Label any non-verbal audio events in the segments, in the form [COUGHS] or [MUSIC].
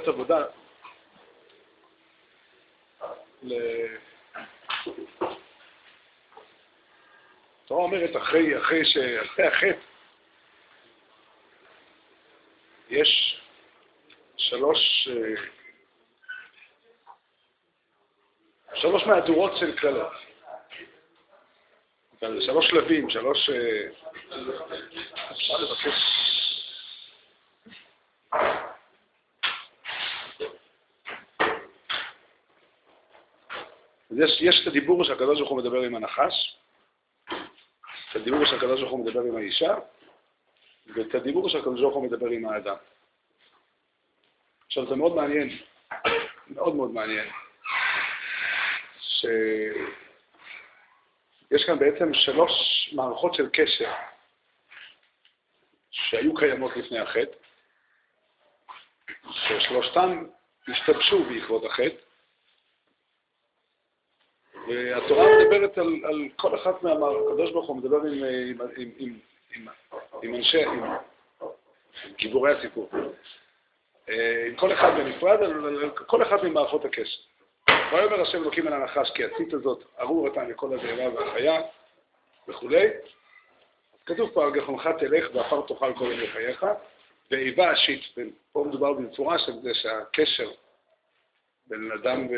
קצת עבודה. התורה אומרת אחרי, אחרי, ש... אחרי החטא יש שלוש, שלוש מהדורות של קללות. שלוש שלבים, שלוש... אה, אפשר לבקש... יש, יש את הדיבור שהקדוש ברוך הוא מדבר עם הנחש, את הדיבור שהקדוש ברוך הוא מדבר עם האישה, ואת הדיבור שהקדוש ברוך הוא מדבר עם האדם. עכשיו, זה מאוד מעניין, מאוד מאוד מעניין, שיש כאן בעצם שלוש מערכות של קשר שהיו קיימות לפני החטא, ששלושתן השתבשו בעקבות החטא, והתורה מדברת על, על כל אחת מהמערכות, הקדוש ברוך הוא מדבר עם, עם, עם, עם, עם, עם אנשי, עם גיבורי הסיפור. אה, עם כל אחד בנפרד, על כל אחד ממערכות הקשר. ויאמר השם אלוקים אל הנחש, כי הציץ הזאת ארור אתה לכל הזהמה והחיה וכולי. כתוב פה, על גחונך תלך ועפר תאכל כל ימי חייך, ואיבה השיט, פה מדובר במפורש על זה שהקשר בין, אדם ו...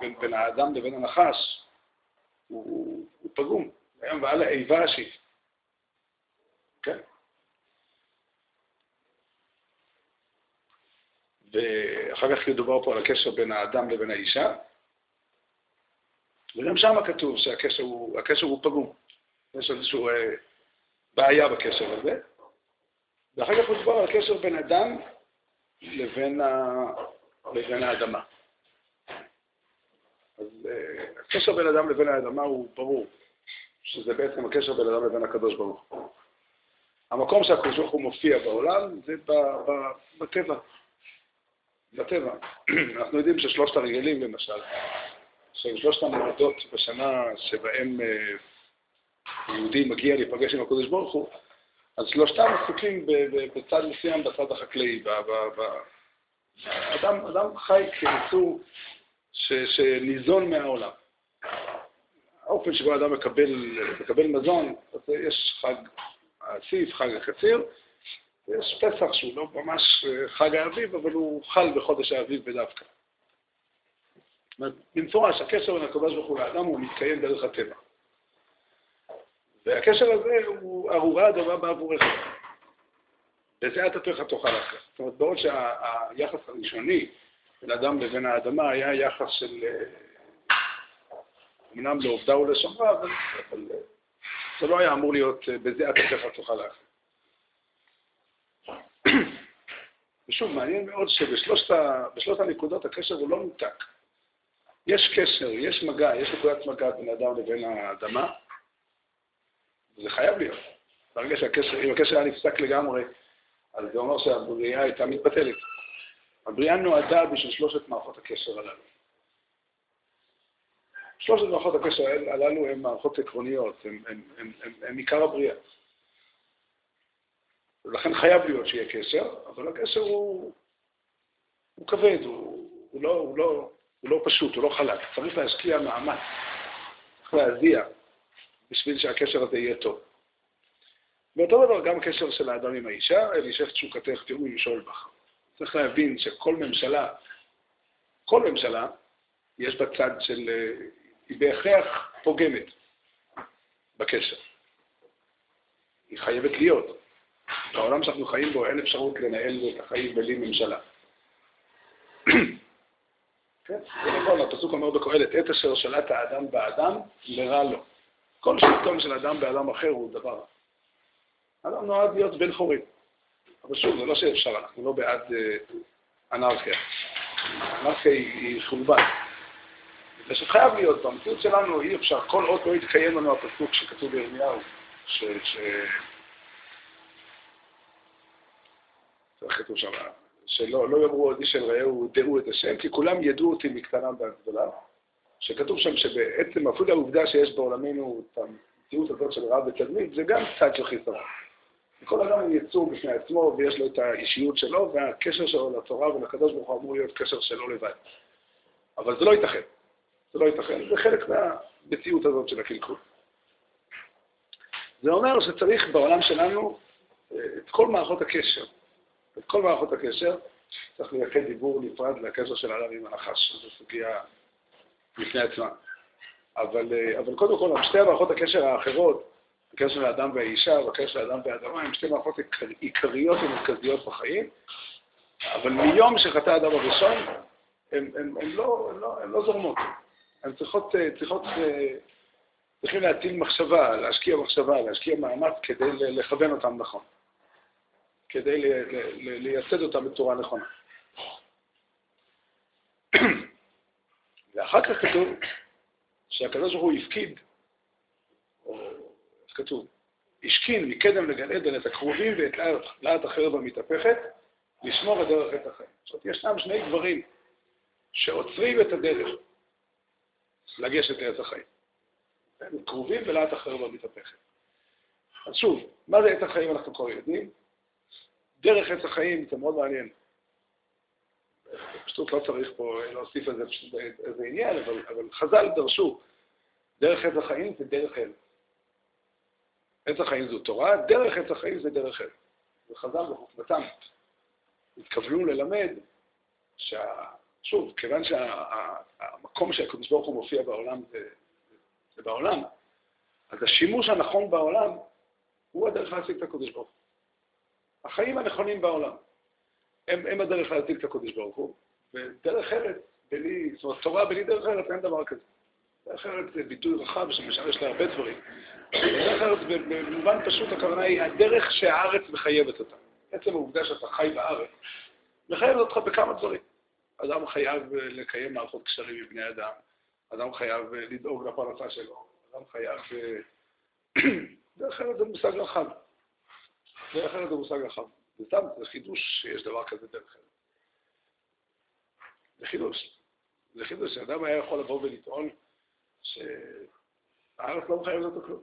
בין, בין האדם לבין הנחש הוא, הוא פגום. היום ועל האיבה השיט. כן? ואחר כך ידובר פה על הקשר בין האדם לבין האישה, וגם שם כתוב שהקשר הוא, הוא פגום. יש איזושהי אה, בעיה בקשר הזה. ואחר כך מדובר על הקשר בין אדם לבין, ה... לבין האדמה. הקשר בין אדם לבין האדמה הוא ברור, שזה בעצם הקשר בין אדם לבין הקדוש ברוך הוא. המקום שהקדוש ברוך הוא מופיע בעולם זה בטבע. בטבע. [CLEARS THROAT] אנחנו יודעים ששלושת הרגלים, למשל, ששלושת המועדות בשנה שבהם אה, יהודי מגיע להיפגש עם הקדוש ברוך הוא, אז שלושתם עסוקים בצד מסוים, בצד החקלאי. אדם, אדם חי כיצור שניזון מהעולם. האופן שבו אדם מקבל, מקבל מזון, יש חג האסיף, חג הקציר, ויש פסח שהוא לא ממש חג האביב, אבל הוא חל בחודש האביב בדווקא. במפורש, הקשר בין הוא לאדם הוא מתקיים דרך הטבע. והקשר הזה הוא ארורה הדבר בעבורך. וזה עתתך תאכל אחר. זאת אומרת, בעוד שהיחס הראשוני בין אדם לבין האדמה היה יחס של, אה, אמנם לעובדה ולשמרה, אבל, אבל אה, זה לא היה אמור להיות אה, בזה עתתך תאכל אחר. ושוב, מעניין מאוד שבשלושת הנקודות הקשר הוא לא נותק. יש קשר, יש מגע, יש נקודת מגע בין האדם לבין האדמה, זה חייב להיות. ברגע שהקשר, אם הקשר היה נפסק לגמרי, אז זה אומר שהבריאה הייתה מתבטלת. הבריאה נועדה בשביל שלושת מערכות הקשר הללו. שלושת מערכות הקשר הללו הן מערכות עקרוניות, הן עיקר הבריאה. ולכן חייב להיות שיהיה קשר, אבל הקשר הוא, הוא כבד, הוא, הוא, לא, הוא, לא, הוא לא פשוט, הוא לא חלק. צריך להשקיע מאמץ, צריך להזיע בשביל שהקשר הזה יהיה טוב. ואותו דבר גם קשר של האדם עם האישה, אל ישב תשוקתך תראו ימשול בך. צריך להבין שכל ממשלה, כל ממשלה, יש בה צד של, היא בהכרח פוגמת בקשר. היא חייבת להיות. בעולם שאנחנו חיים בו אין אפשרות לנהל את החיים בלי ממשלה. [CLEARS THROAT] כן, זה נכון, הפסוק אומר בקהלת, עת אשר שלט האדם באדם, לרע לו. כל שלטון של אדם באדם אחר הוא דבר רע. אדם נועד להיות בן חורים. אבל שוב, זה לא שאפשר, אנחנו לא בעד אה, אנרכיה. אנרכיה היא חורבן. זה שחייב להיות, במציאות שלנו אי אפשר, כל עוד לא יתקיים לנו הפסוק שכתוב בירמיהו, ש... ש... כתוב שם, שלא לא יאמרו עוד איש אל רעהו, דעו את השם, כי כולם ידעו אותי מקטנם ועד גדולה. שכתוב שם שבעצם אפילו העובדה שיש בעולמנו את המציאות הזאת של רעב ותדמית, זה גם צד של חיסרון. כל אדם הוא יצור בפני עצמו, ויש לו את האישיות שלו, והקשר שלו לתורה ולקדוש ברוך הוא אמור להיות קשר שלו לבד. אבל זה לא ייתכן. זה לא ייתכן. זה חלק מהמציאות הזאת של הקלקול. זה אומר שצריך בעולם שלנו אה, את כל מערכות הקשר. את כל מערכות הקשר צריך לייחד דיבור נפרד לקשר של האדם עם הנחש. זו סוגיה בפני עצמה. אבל, אה, אבל קודם כל, שתי מערכות הקשר האחרות, הקשר של האדם והאישה והקשר של האדם והאדמה, הן שתי מערכות עיקריות ומרכזיות בחיים, אבל מיום שחטא האדם הראשון, הן לא, לא, לא זורמות. הן צריכות, אה, צריכות, אה, צריכים להטיל מחשבה, להשקיע מחשבה, להשקיע מאמץ כדי לכוון אותם נכון, כדי לייסד אותם בצורה נכונה. [CLEARS THROAT] ואחר כך כתוב שהקדוש ברוך הוא הפקיד, או איך כתוב? השכין מקדם לגן עדן את הקרובים ואת לאט החרב המתהפכת, לשמור את דרך עת החיים. זאת אומרת, ישנם שני דברים שעוצרים את הדרך לגשת לעץ החיים. קרובים ולאט החרב המתהפכת. אז שוב, מה זה עת החיים אנחנו כבר יודעים? דרך עץ החיים זה מאוד מעניין. פשוט לא צריך פה להוסיף איזה, איזה עניין, אבל, אבל חז"ל דרשו, דרך עץ החיים זה דרך אל. עץ החיים זו תורה, דרך עץ החיים זה דרך אל. וחז"ל בחוכמתם התכוונו ללמד, שה... שוב, כיוון שהמקום שה, שהקדוש ברוך הוא מופיע בעולם זה, זה בעולם, אז השימוש הנכון בעולם הוא הדרך להשיג את הקדוש ברוך הוא. החיים הנכונים בעולם. הם, הם הדרך להציג את הקודש ברוך הוא, ודרך ארץ, בלי, זאת אומרת, תורה בלי דרך ארץ אין דבר כזה. דרך ארץ זה ביטוי רחב שמשמש להרבה דברים. דרך ארץ במובן פשוט הכוונה היא הדרך שהארץ מחייבת אותה. עצם העובדה שאתה חי בארץ, מחייב אותך בכמה דברים. אדם חייב לקיים מערכות קשרים עם בני אדם, אדם חייב לדאוג לפרנסה שלו, אדם חייב... [CLEARS THROAT] דרך ארץ זה מושג רחב. דרך ארץ זה מושג רחב. זה סתם, זה חידוש שיש דבר כזה דרך ארץ. זה חידוש. זה חידוש שאדם היה יכול לבוא ולטעון שהארץ לא מחייבת אותו כלום.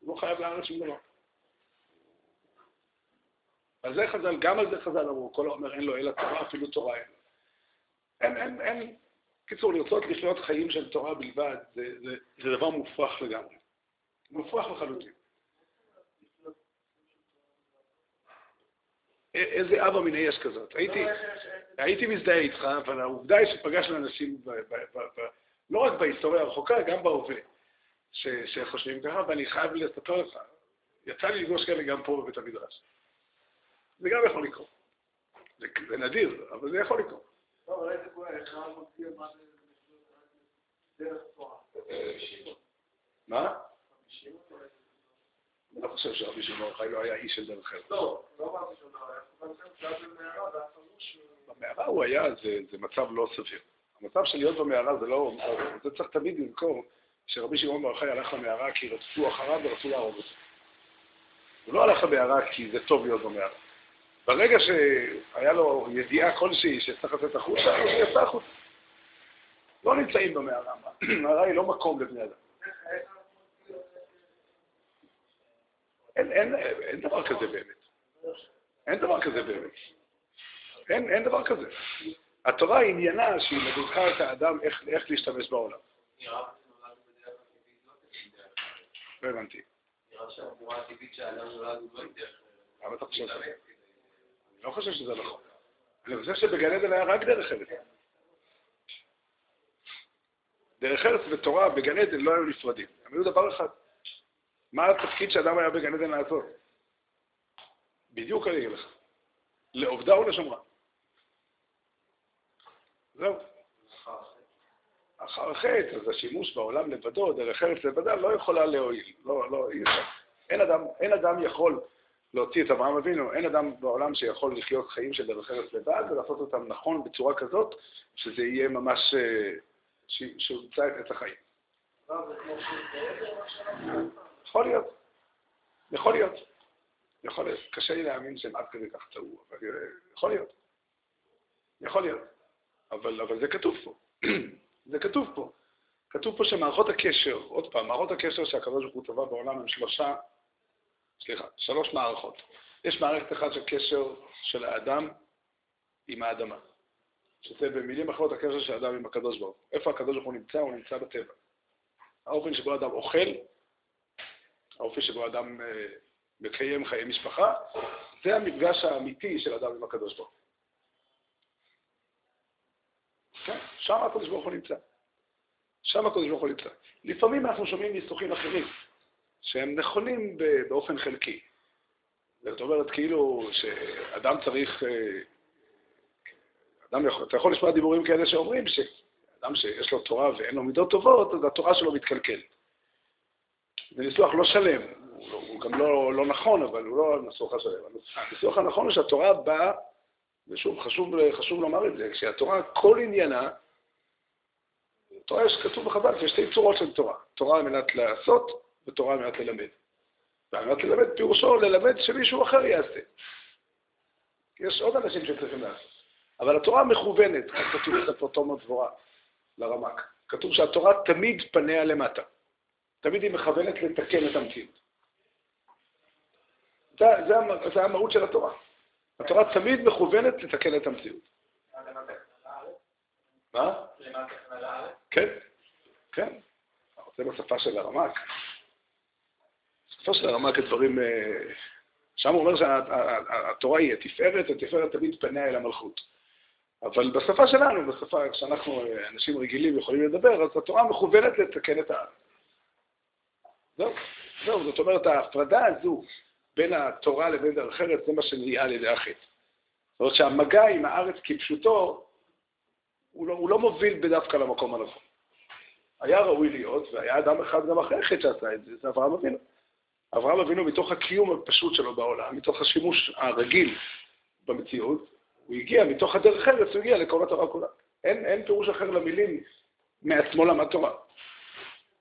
הוא לא חייב לארץ שום דבר. על זה חז"ל, גם על זה חז"ל אמרו, כל האומר אין לו אלא תורה, אפילו תורה אין. אין, אין, אין. קיצור, לרצות לחיות חיים של תורה בלבד, זה, זה, זה דבר מופרך לגמרי. מופרך לחלוטין. איזה אבא מן היש כזאת. הייתי, הייתי מזדהה איתך, אבל העובדה היא שפגשנו אנשים, ב, ב, ב, ב, לא רק בהיסטוריה הרחוקה, גם בהווה, שחושבים ככה, ואני חייב לספר לך, יצא לי לפגוש כאלה גם פה בבית המדרש. זה גם יכול לקרות. זה, זה נדיר, אבל זה יכול לקרות. טוב, אבל איזה קורה, איך מה זה דרך תורה? מה? אני לא חושב שרבי שמעון חי לא היה איש של דרך ארץ. לא, לא אמרתי שהוא לא היה. במערה הוא היה, זה מצב לא סביר. המצב של להיות במערה זה לא, זה צריך תמיד לזכור שרבי שמעון בר חי הלך למערה כי רצו אחריו ורצו להרוג אותו. הוא לא הלך למערה כי זה טוב להיות במערה. ברגע שהיה לו ידיעה כלשהי שצריך לצאת החוצה, הוא יצא החוצה. לא נמצאים במערה, המערה היא לא מקום לבני אדם. אין, אין, אין דבר כזה באמת. אין דבר כזה באמת. אין, אין דבר כזה. התורה עניינה שהיא מדריכה את האדם איך, איך להשתמש בעולם. לא הבנתי. נראה שהגבורה הטבעית שהאדם נולד הוא לא דרך... למה אתה חושב שזה? לא חושב שזה נכון. אני חושב שבגן עדן היה רק דרך ארץ. דרך ארץ ותורה בגן עדן לא היו נפרדים. הם היו דבר אחד. מה התפקיד שאדם היה בגן עדן לעשות? בדיוק אני אגיד לך. לעובדה ולשמרה. זהו. אחר החטא, אז השימוש בעולם לבדו, דרך ארץ לבדה, לא יכולה להועיל. לא, לא. אין אדם, אין אדם יכול להוציא את אברהם אבינו, אין אדם בעולם שיכול לחיות חיים של דרך ארץ לבד ולעשות אותם נכון בצורה כזאת, שזה יהיה ממש, אה, שהוא ימצא את החיים. יכול להיות. יכול להיות. יכול להיות. קשה לי להאמין שהם עד כדי כך טעו, אבל אה, יכול להיות. יכול להיות. אבל, אבל זה כתוב פה. [CLEARS THROAT] זה כתוב פה. כתוב פה שמערכות הקשר, עוד פעם, מערכות הקשר שהקדוש ברוך הוא טבע בעולם הם שלושה, סליחה, שלוש מערכות. יש מערכת אחת של קשר של האדם עם האדמה. שזה במילים אחרות הקשר של האדם עם הקדוש ברוך הוא. איפה הקדוש ברוך הוא נמצא? הוא נמצא בטבע. האופן שבו אדם אוכל, האופן שבו אדם אה, מקיים חיי משפחה, זה המפגש האמיתי של אדם עם הקדוש ברוך הוא. כן, שם הקדוש ברוך הוא נמצא. שם הקדוש ברוך הוא נמצא. לפעמים אנחנו שומעים ניסוחים אחרים, שהם נכונים באופן חלקי. זאת אומרת, כאילו, שאדם צריך... אה, אדם יכול, אתה יכול לשמוע דיבורים כאלה שאומרים שאדם שיש לו תורה ואין לו מידות טובות, אז התורה שלו מתקלקלת. זה ניסוח לא שלם, הוא, הוא גם לא, לא נכון, אבל הוא לא הניסוח השלם. הניסוח הנכון הוא שהתורה באה, ושוב, חשוב, חשוב לומר את זה, כשהתורה, כל עניינה, תורה יש כתוב בחז"ל שיש שתי צורות של תורה, תורה על מנת לעשות ותורה על מנת ללמד. ועל מנת ללמד פירושו ללמד שמישהו אחר יעשה. יש עוד אנשים שצריכים לעשות. אבל התורה מכוונת, כך כתוב בפרוטומו דבורה, לרמק. כתוב שהתורה תמיד פניה למטה. תמיד היא מכוונת לתקן את המציאות. זה, זה, זה המהות של התורה. התורה תמיד מכוונת לתקן את המציאות. מה? כן, כן. זה בשפה של הרמק. בשפה של הרמק הדברים... אה, שם הוא אומר שהתורה היא התפארת, התפארת תמיד פניה אל המלכות. אבל בשפה שלנו, בשפה שאנחנו אנשים רגילים יכולים לדבר, אז התורה מכוונת לתקן את הארץ. זהו, זהו, זאת אומרת, ההפרדה הזו בין התורה לבין דרך ארץ, זה מה שנהיה על ידי החטא. זאת אומרת שהמגע עם הארץ כפשוטו, הוא לא, הוא לא מוביל בדווקא למקום הנכון. היה ראוי להיות, והיה אדם אחד גם אחרי החטא שעשה את זה, זה אברהם אבינו. אברהם אבינו, מתוך הקיום הפשוט שלו בעולם, מתוך השימוש הרגיל במציאות, הוא הגיע מתוך הדרך ארץ, הוא הגיע לכל התורה כולה. אין, אין פירוש אחר למילים מעצמו למד תורה.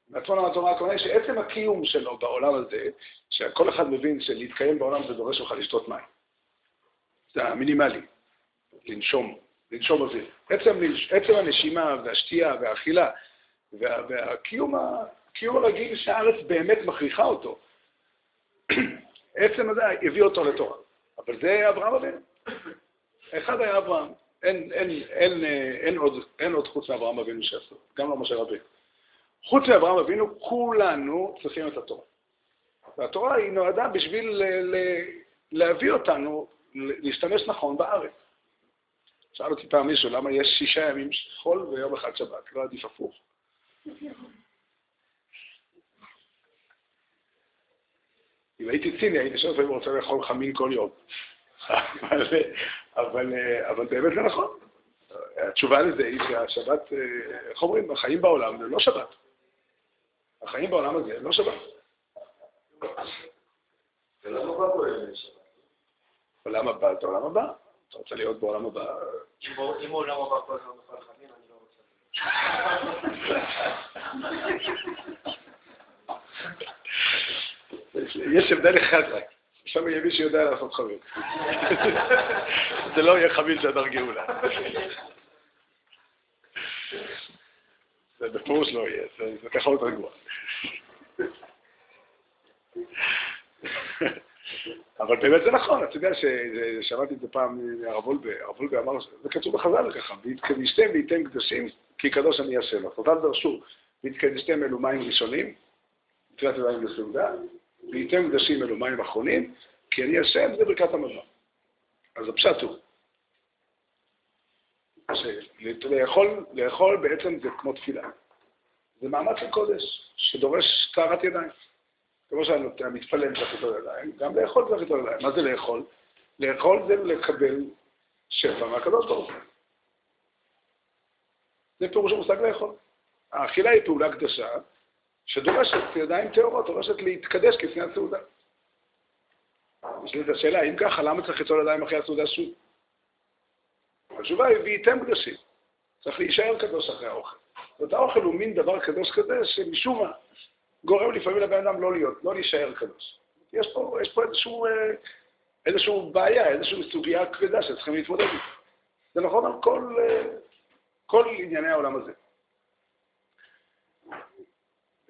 מעצמו למד תורה, הכוונה היא שעצם הקיום שלו בעולם הזה, שכל אחד מבין שלהתקיים בעולם זה דורש לך לשתות מים. זה המינימלי, לנשום, לנשום אוויר. עצם, עצם הנשימה והשתייה והאכילה וה, והקיום הרגיל שהארץ באמת מכריחה אותו, [COUGHS] עצם הזה הביא אותו לתורה. אבל זה אברהם אבינו. אחד היה אברהם. אין, אין, אין, אין, עוד, אין עוד חוץ מאברהם אבינו שעשו, גם לא משה רבינו. חוץ מאברהם אבינו, כולנו צריכים את התורה. והתורה היא נועדה בשביל ל, ל, להביא אותנו להשתמש נכון בארץ. שאל אותי פעם מישהו, למה יש שישה ימים חול ויום אחד שבת? לא עדיף הפוך. אם הייתי ציני, הייתי שואל לפעמים רוצה לאכול חמין כל יום. אבל, אבל, אבל באמת זה נכון. התשובה לזה היא שהשבת, איך אומרים, החיים בעולם זה לא שבת. החיים בעולם הזה הם לא שבת. עולם הבא זה עולם הבא. אתה רוצה להיות בעולם הבא? אם עולם הבא כל הזמן בכל חמים, אני לא רוצה. [LAUGHS] יש הבדל אחד רק. עכשיו יהיה מי שיודע לעשות חביל. זה לא יהיה חביל של הדר גאולה. זה בפירוש לא יהיה, זה ככה עוד רגוע. אבל באמת זה נכון, אתה יודע ששמעתי את זה פעם מהרב וולבה, הרב וולבה אמר, זה כתוב בחז"ל ככה, והתקדישתם וייתן קדושים, כי קדוש אני השם. חז"ל דרשו, והתקדישתם אלו מים ראשונים, תפילת ידיים לסעודה, וייתן קדשים אלו מים אחרונים, כי אני השם זה ברכת המזון. אז הפשט הוא, שלאכול לאכול בעצם זה כמו תפילה. זה מאמץ של קודש, שדורש טהרת ידיים. כמו שהמתפלל צריך לתור ידיים, גם לאכול צריך לתור ידיים. מה זה לאכול? לאכול זה לקבל שפע מהקדוש ברוך הוא. זה פירוש המושג לאכול. האכילה היא פעולה קדושה, שדורשת ידיים טהורות, דורשת להתקדש כפני הסעודה. יש לי את השאלה, אם ככה, למה צריך ליצור ידיים אחרי הסעודה שוב? התשובה היא, והייתם קדושים. צריך להישאר קדוש אחרי האוכל. זאת האוכל הוא מין דבר קדוש כזה, שמשום מה גורם לפעמים לבן אדם לא להיות, לא להישאר קדוש. יש פה, יש פה איזשהו, אה, איזשהו בעיה, איזושהי סוגיה כבדה שצריכים להתמודד איתה. זה נכון על כל, אה, כל ענייני העולם הזה.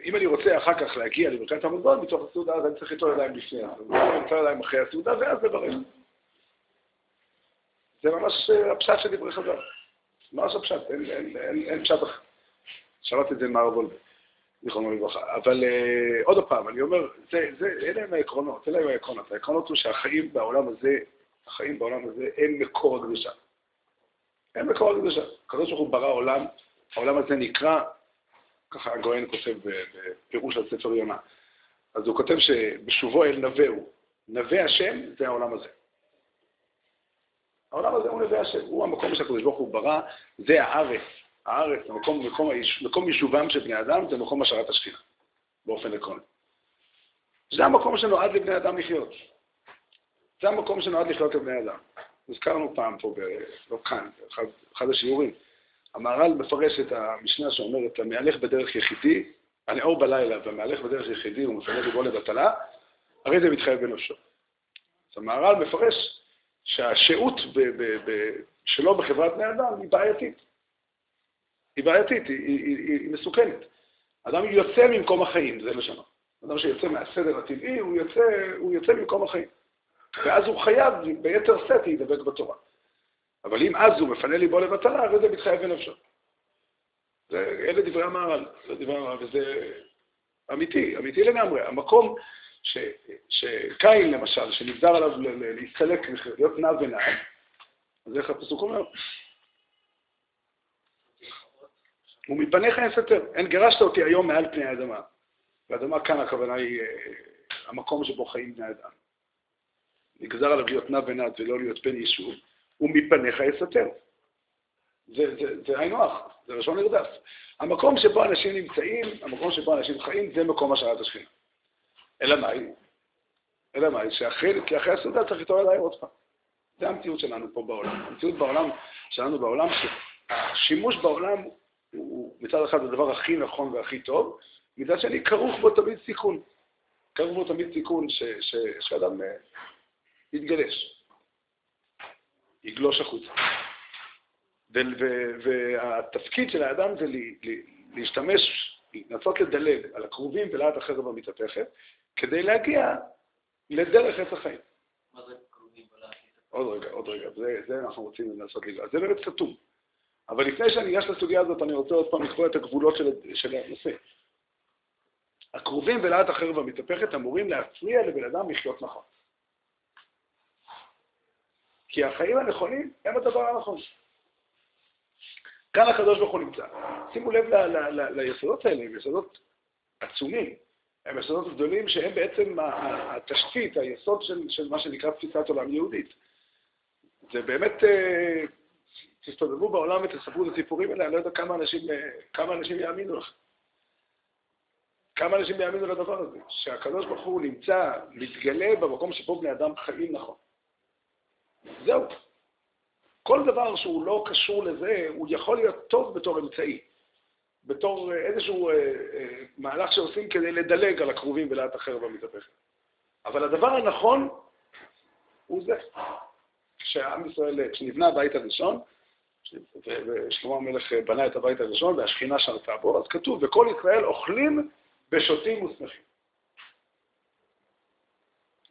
אם אני רוצה אחר כך להגיע לברכת המזון מתוך הסעודה, אז אני צריך ליטול ידיים לפני הסעודה, אני ליטול ידיים אחרי הסעודה, ואז לברך. זה ממש אה, הפשט של דברי חז"ל. ממש הפשט, אין, אין, אין, אין פשט אחר. שמעתי את זה ממר וולבר, זיכרונו לברכה. אבל uh, עוד פעם, אני אומר, זה, זה, אלה הם העקרונות, אלה הם העקרונות. העקרונות הוא שהחיים בעולם הזה, החיים בעולם הזה, הם מקור הקדושה. הם מקור הקדושה. הקדוש ברוך הוא ברא עולם, העולם הזה נקרא, ככה הגויין כותב בפירוש על ספר יונה. אז הוא כותב שבשובו אל נווהו, נווה השם זה העולם הזה. העולם הזה הוא נווה השם, הוא המקום שהקדוש ברוך הוא ברא, זה הארץ. הארץ, המקום, מקום, מקום יישובם של בני אדם, זה מקום השארת השכינה, באופן עקרוני. זה המקום שנועד לבני אדם לחיות. זה המקום שנועד לחיות לבני אדם. הזכרנו פעם פה, ב, לא כאן, באחד אחד השיעורים, המהר"ל מפרש את המשנה שאומרת, המהלך בדרך יחידי, הנאור בלילה והמהלך בדרך יחידי ומפנה לבוא לבטלה, הרי זה מתחייב בנפשו. אז המהר"ל מפרש שהשהות שלו בחברת בני אדם היא בעייתית. היא בעייתית, היא, היא, היא, היא מסוכנת. אדם יוצא ממקום החיים, זה לשונו. אדם שיוצא מהסדר הטבעי, הוא יוצא, הוא יוצא ממקום החיים. ואז הוא חייב ביתר שאת להידבק בתורה. אבל אם אז הוא מפנה ליבו לבטלה, הרי זה מתחייב בנפשו. אלה דברי המהר"ל, זה דברי המהר"ל, וזה אמיתי, אמיתי לגמרי. המקום ש, שקין, למשל, שנגזר עליו להסתלק, להיות נע ונע, אז איך הפסוק אומר? ומפניך אסתר, אין גירשת אותי היום מעל פני האדמה. והאדמה כאן הכוונה היא אה, המקום שבו חיים בני אדם. נגזר עליו להיות נע ונד ולא להיות בן יישוב, ומפניך אסתר. זה, היינו הך, זה לשון נרדף. המקום שבו אנשים נמצאים, המקום שבו אנשים חיים, זה מקום השארת השכינה. אלא מאי? אלא מאי? שאחרי, כי אחרי הסעודה צריך להתעורר אליי עוד פעם. זה המציאות שלנו פה בעולם. המציאות בעולם, שלנו בעולם, שהשימוש בעולם הוא מצד אחד הדבר הכי נכון והכי טוב, מצד שני כרוך בו תמיד סיכון. כרוך בו תמיד סיכון שאדם uh, יתגלש, יגלוש החוצה. והתפקיד של האדם זה להשתמש, לנסות לדלג על הקרובים ולאט החרב המתהפכת, כדי להגיע לדרך עץ החיים. מה זה קרובים ולאט? עוד רגע, עוד רגע, זה, זה אנחנו רוצים לנסות לגעת. זה באמת סתום. אבל לפני שאני אגש לסוגיה הזאת, אני רוצה עוד פעם לקבוע את הגבולות של, של הנושא. הקרובים ולאט החרב המתהפכת אמורים להפריע לבן אדם לחיות נכון. כי החיים הנכונים הם הדבר הנכון. כאן הקדוש ברוך הוא נמצא. שימו לב ליסודות האלה, הם יסודות עצומים. הם יסודות גדולים שהם בעצם התשתית, היסוד של, של מה שנקרא תפיסת עולם יהודית. זה באמת אה, תסתובבו בעולם ותספרו את הסיפורים האלה, אני לא יודע כמה אנשים, כמה אנשים יאמינו לך. כמה אנשים יאמינו לדבר הזה, שהקדוש ברוך הוא נמצא, מתגלה במקום שבו בני אדם חיים נכון. זהו. כל דבר שהוא לא קשור לזה, הוא יכול להיות טוב בתור אמצעי, בתור איזשהו אה, אה, מהלך שעושים כדי לדלג על הקרובים ולאט אחר במתהפכת. אבל הדבר הנכון הוא זה. כשעם ישראל, כשנבנה הבית הראשון, ושלמה המלך בנה את הבית הראשון והשכינה שרתה בו, אז כתוב, וכל ישראל אוכלים ושותים ושמחים.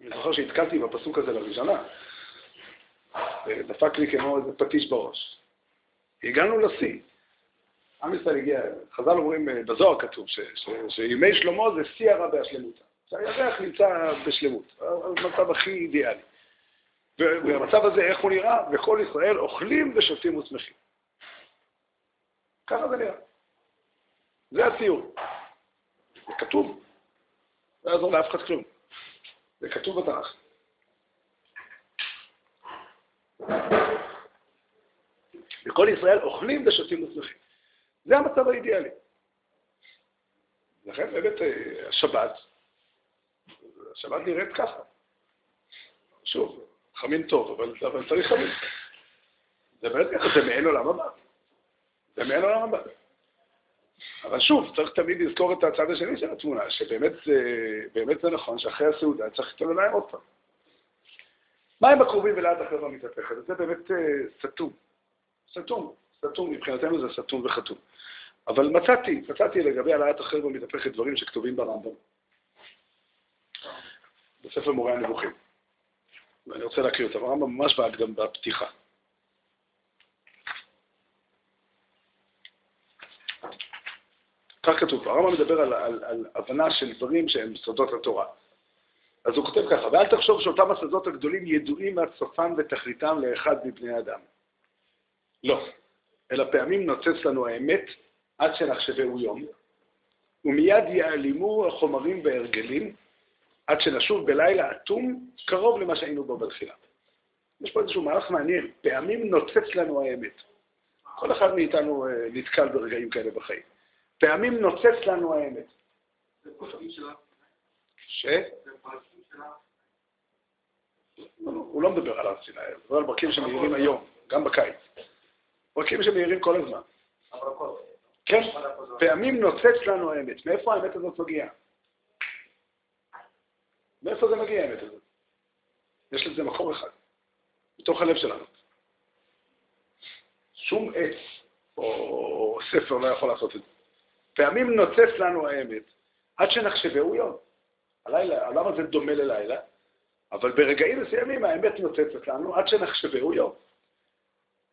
אני זוכר שהתקלתי בפסוק הזה לראשונה, ודפק לי כמו איזה פטיש בראש. הגענו לשיא. עם ישראל הגיע, חז"ל אומרים, בזוהר כתוב, שימי שלמה זה שיא הרע בהשלמותה. שהירח נמצא בשלמות, המצב הכי אידיאלי. ובמצב הזה, איך הוא נראה? וכל ישראל אוכלים ושותים ושמחים. ככה זה נראה. זה הציור. זה כתוב. לא יעזור לאף אחד כלום. זה כתוב בתנ"ך. וכל ישראל אוכלים ושותים ושמחים. זה המצב האידיאלי. לכן באמת אה, השבת, השבת נראית ככה. שוב, חמין טוב, אבל, אבל צריך חמין. זה באמת ככה, זה מעין עולם הבא. זה מעין עולם הבא. אבל שוב, צריך תמיד לזכור את הצד השני של התמונה, שבאמת באמת זה נכון שאחרי הסעודה צריך לתת להם עוד פעם. מה עם הקרובים ולאט החברה מתהפכת? זה באמת uh, סתום. סתום. סתום, מבחינתנו זה סתום וחתום. אבל מצאתי, מצאתי לגבי העלאת החרב המתהפכת דברים שכתובים ברמב"ם, בספר מורה הנבוכים. ואני רוצה להקריא אותם, הרמב"ם ממש גם בפתיחה. כך כתוב, הרמב"ם מדבר על, על, על הבנה של דברים שהם סודות התורה. אז הוא כותב ככה, ואל תחשוב שאותם הסודות הגדולים ידועים עד סופם ותכליתם לאחד מבני אדם. לא, אלא פעמים נוצץ לנו האמת עד שנחשבהו יום, ומיד ייעלמו החומרים וההרגלים עד שנשוב בלילה אטום קרוב למה שהיינו בו בתחילה. יש פה איזשהו מהלך מעניין, פעמים נוצץ לנו האמת. כל אחד מאיתנו אה, נתקל ברגעים כאלה בחיים. פעמים נוצץ לנו האמת. ש? הוא לא מדבר על הר סיני, הוא מדבר על ברקים שמאירים היום, גם בקיץ. ברקים שמאירים כל הזמן. כן, פעמים נוצץ לנו האמת. מאיפה האמת הזאת מגיעה? מאיפה זה מגיע האמת הזאת? יש לזה מקור אחד, בתוך הלב שלנו. שום עץ או ספר לא יכול לעשות את זה. פעמים נוצץ לנו האמת, עד שנחשבהו יום. הלילה, העולם הזה דומה ללילה, אבל ברגעים מסוימים האמת נוצצת לנו עד שנחשבהו יום.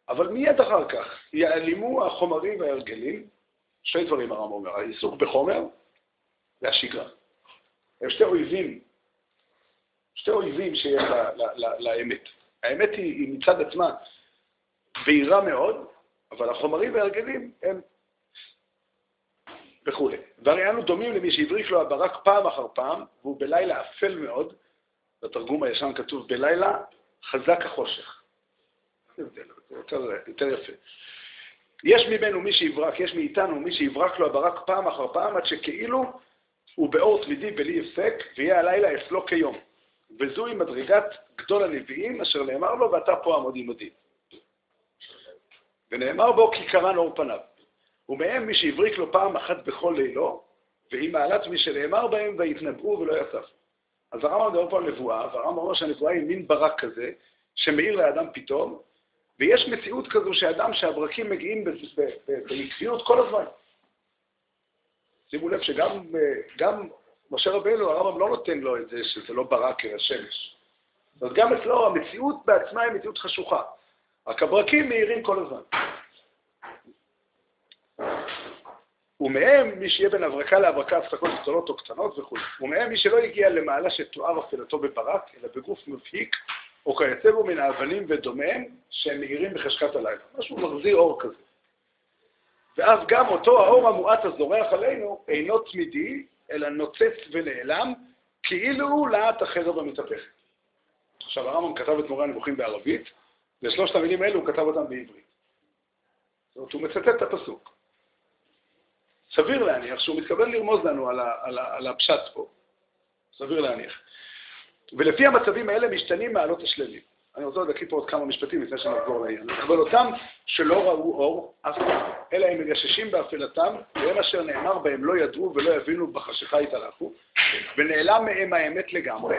אבל מיד אחר כך ייעלמו החומרים וההרגלים, שני דברים הרמב"ם אומר, העיסוק בחומר והשגרה. הם שתי אויבים, שתי אויבים שיש לאמת. האמת היא, היא מצד עצמה בהירה מאוד, אבל החומרים וההרגלים הם וכו'. והרי אנו דומים למי שהבריק לו הברק פעם אחר פעם, והוא בלילה אפל מאוד, בתרגום הישן כתוב בלילה חזק החושך. יותר, יפה. יש ממנו מי שיברק, יש מאיתנו מי שיברק לו הברק פעם אחר פעם, עד שכאילו הוא באור תמידי בלי הפסק, ויהיה הלילה אצלו כיום. וזוהי מדרגת גדול הנביאים, אשר נאמר לו, ואתה פה עמוד עמודי. ונאמר בו כי קרן אור פניו. ומהם מי שהבריק לו פעם אחת בכל לילו, והיא מעלת מי שנאמר בהם ויתנבאו ולא יצף. אז הרמב"ם מדבר פה על נבואה, והרמב"ם אומר שהנבואה היא מין ברק כזה, שמאיר לאדם פתאום, ויש מציאות כזו שאדם שהברקים מגיעים בעקביות כל הזמן. שימו לב שגם משה רבנו, הרמב"ם לא נותן לו את זה שזה לא ברק אלא שמש. אומרת, גם אצלו המציאות בעצמה היא מציאות חשוכה. רק הברקים מאירים כל הזמן. ומהם מי שיהיה בין הברקה להברקה הפסקות קטנות או קטנות וכו'. ומהם מי שלא הגיע למעלה שתואר אפלתו בברק, אלא בגוף מבהיק, או כיוצא בו מן האבנים ודומיהם, שהם מאירים בחשכת הלילה. משהו מחזיר אור כזה. ואז גם אותו האור המועט הזורח עלינו אינו תמידי, אלא נוצץ ונעלם, כאילו הוא להט החרב המתהפכת. עכשיו, הרמב"ם כתב את מורה הנבוכים בערבית, ושלושת המילים האלו הוא כתב אותם בעברית. זאת אומרת, הוא מצטט את הפסוק. סביר להניח שהוא מתכוון לרמוז לנו על, ה, על, ה, על הפשט פה. סביר להניח. ולפי המצבים האלה משתנים מעלות השללים. אני רוצה להקריא פה עוד כמה משפטים לפני שנחזור לעניין. אבל אותם שלא ראו אור, אף פעם, אלא הם מגששים באפלתם, והם אשר נאמר בהם לא ידעו ולא יבינו בחשיכה יתהלכו, ונעלם מהם האמת לגמרי.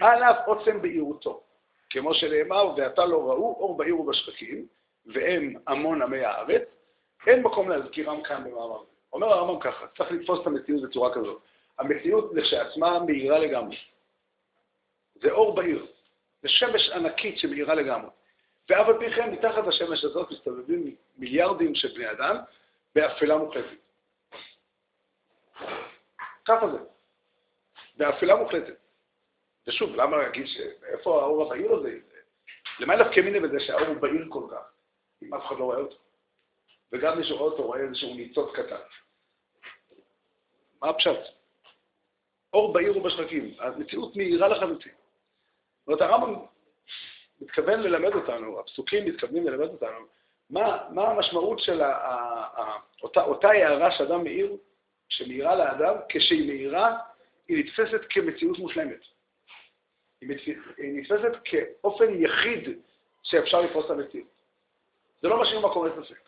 על אף עוצם בהירותו, כמו שנאמר, ואתה לא ראו אור בעיר ובשחקים, והם המון עמי הארץ, אין מקום להזכירם כאן במאמר. אומר הרמב"ם ככה, צריך לתפוס את המציאות בצורה כזאת. המציאות לכשעצמה מהירה לגמרי. זה אור בהיר. זה שמש ענקית שמאירה לגמרי. ואף על פי כן, מתחת לשמש הזאת מסתובבים מיליארדים של בני אדם באפלה מוחלטת. ככה זה. באפלה מוחלטת. ושוב, למה להגיד ש... איפה האור הבהיר הזה? למה נפקא מיני בזה שהאור הוא בהיר כל כך, אם אף אחד לא רואה אותו? וגם מי שרואה אותו רואה איזשהו ניצוץ קטן. מה הפשט? אור בעיר ובשחקים, המציאות מהירה לחלוטין. זאת אומרת, הרמב"ם מתכוון ללמד אותנו, הפסוקים מתכוונים ללמד אותנו, מה, מה המשמעות של ה, ה, ה, אותה, אותה הערה שאדם מאיר, שמאירה לאדם, כשהיא מאירה, היא נתפסת כמציאות מושלמת. היא נתפסת כאופן יחיד שאפשר לתפוס את המציאות. זה לא משאיר מקום לספק.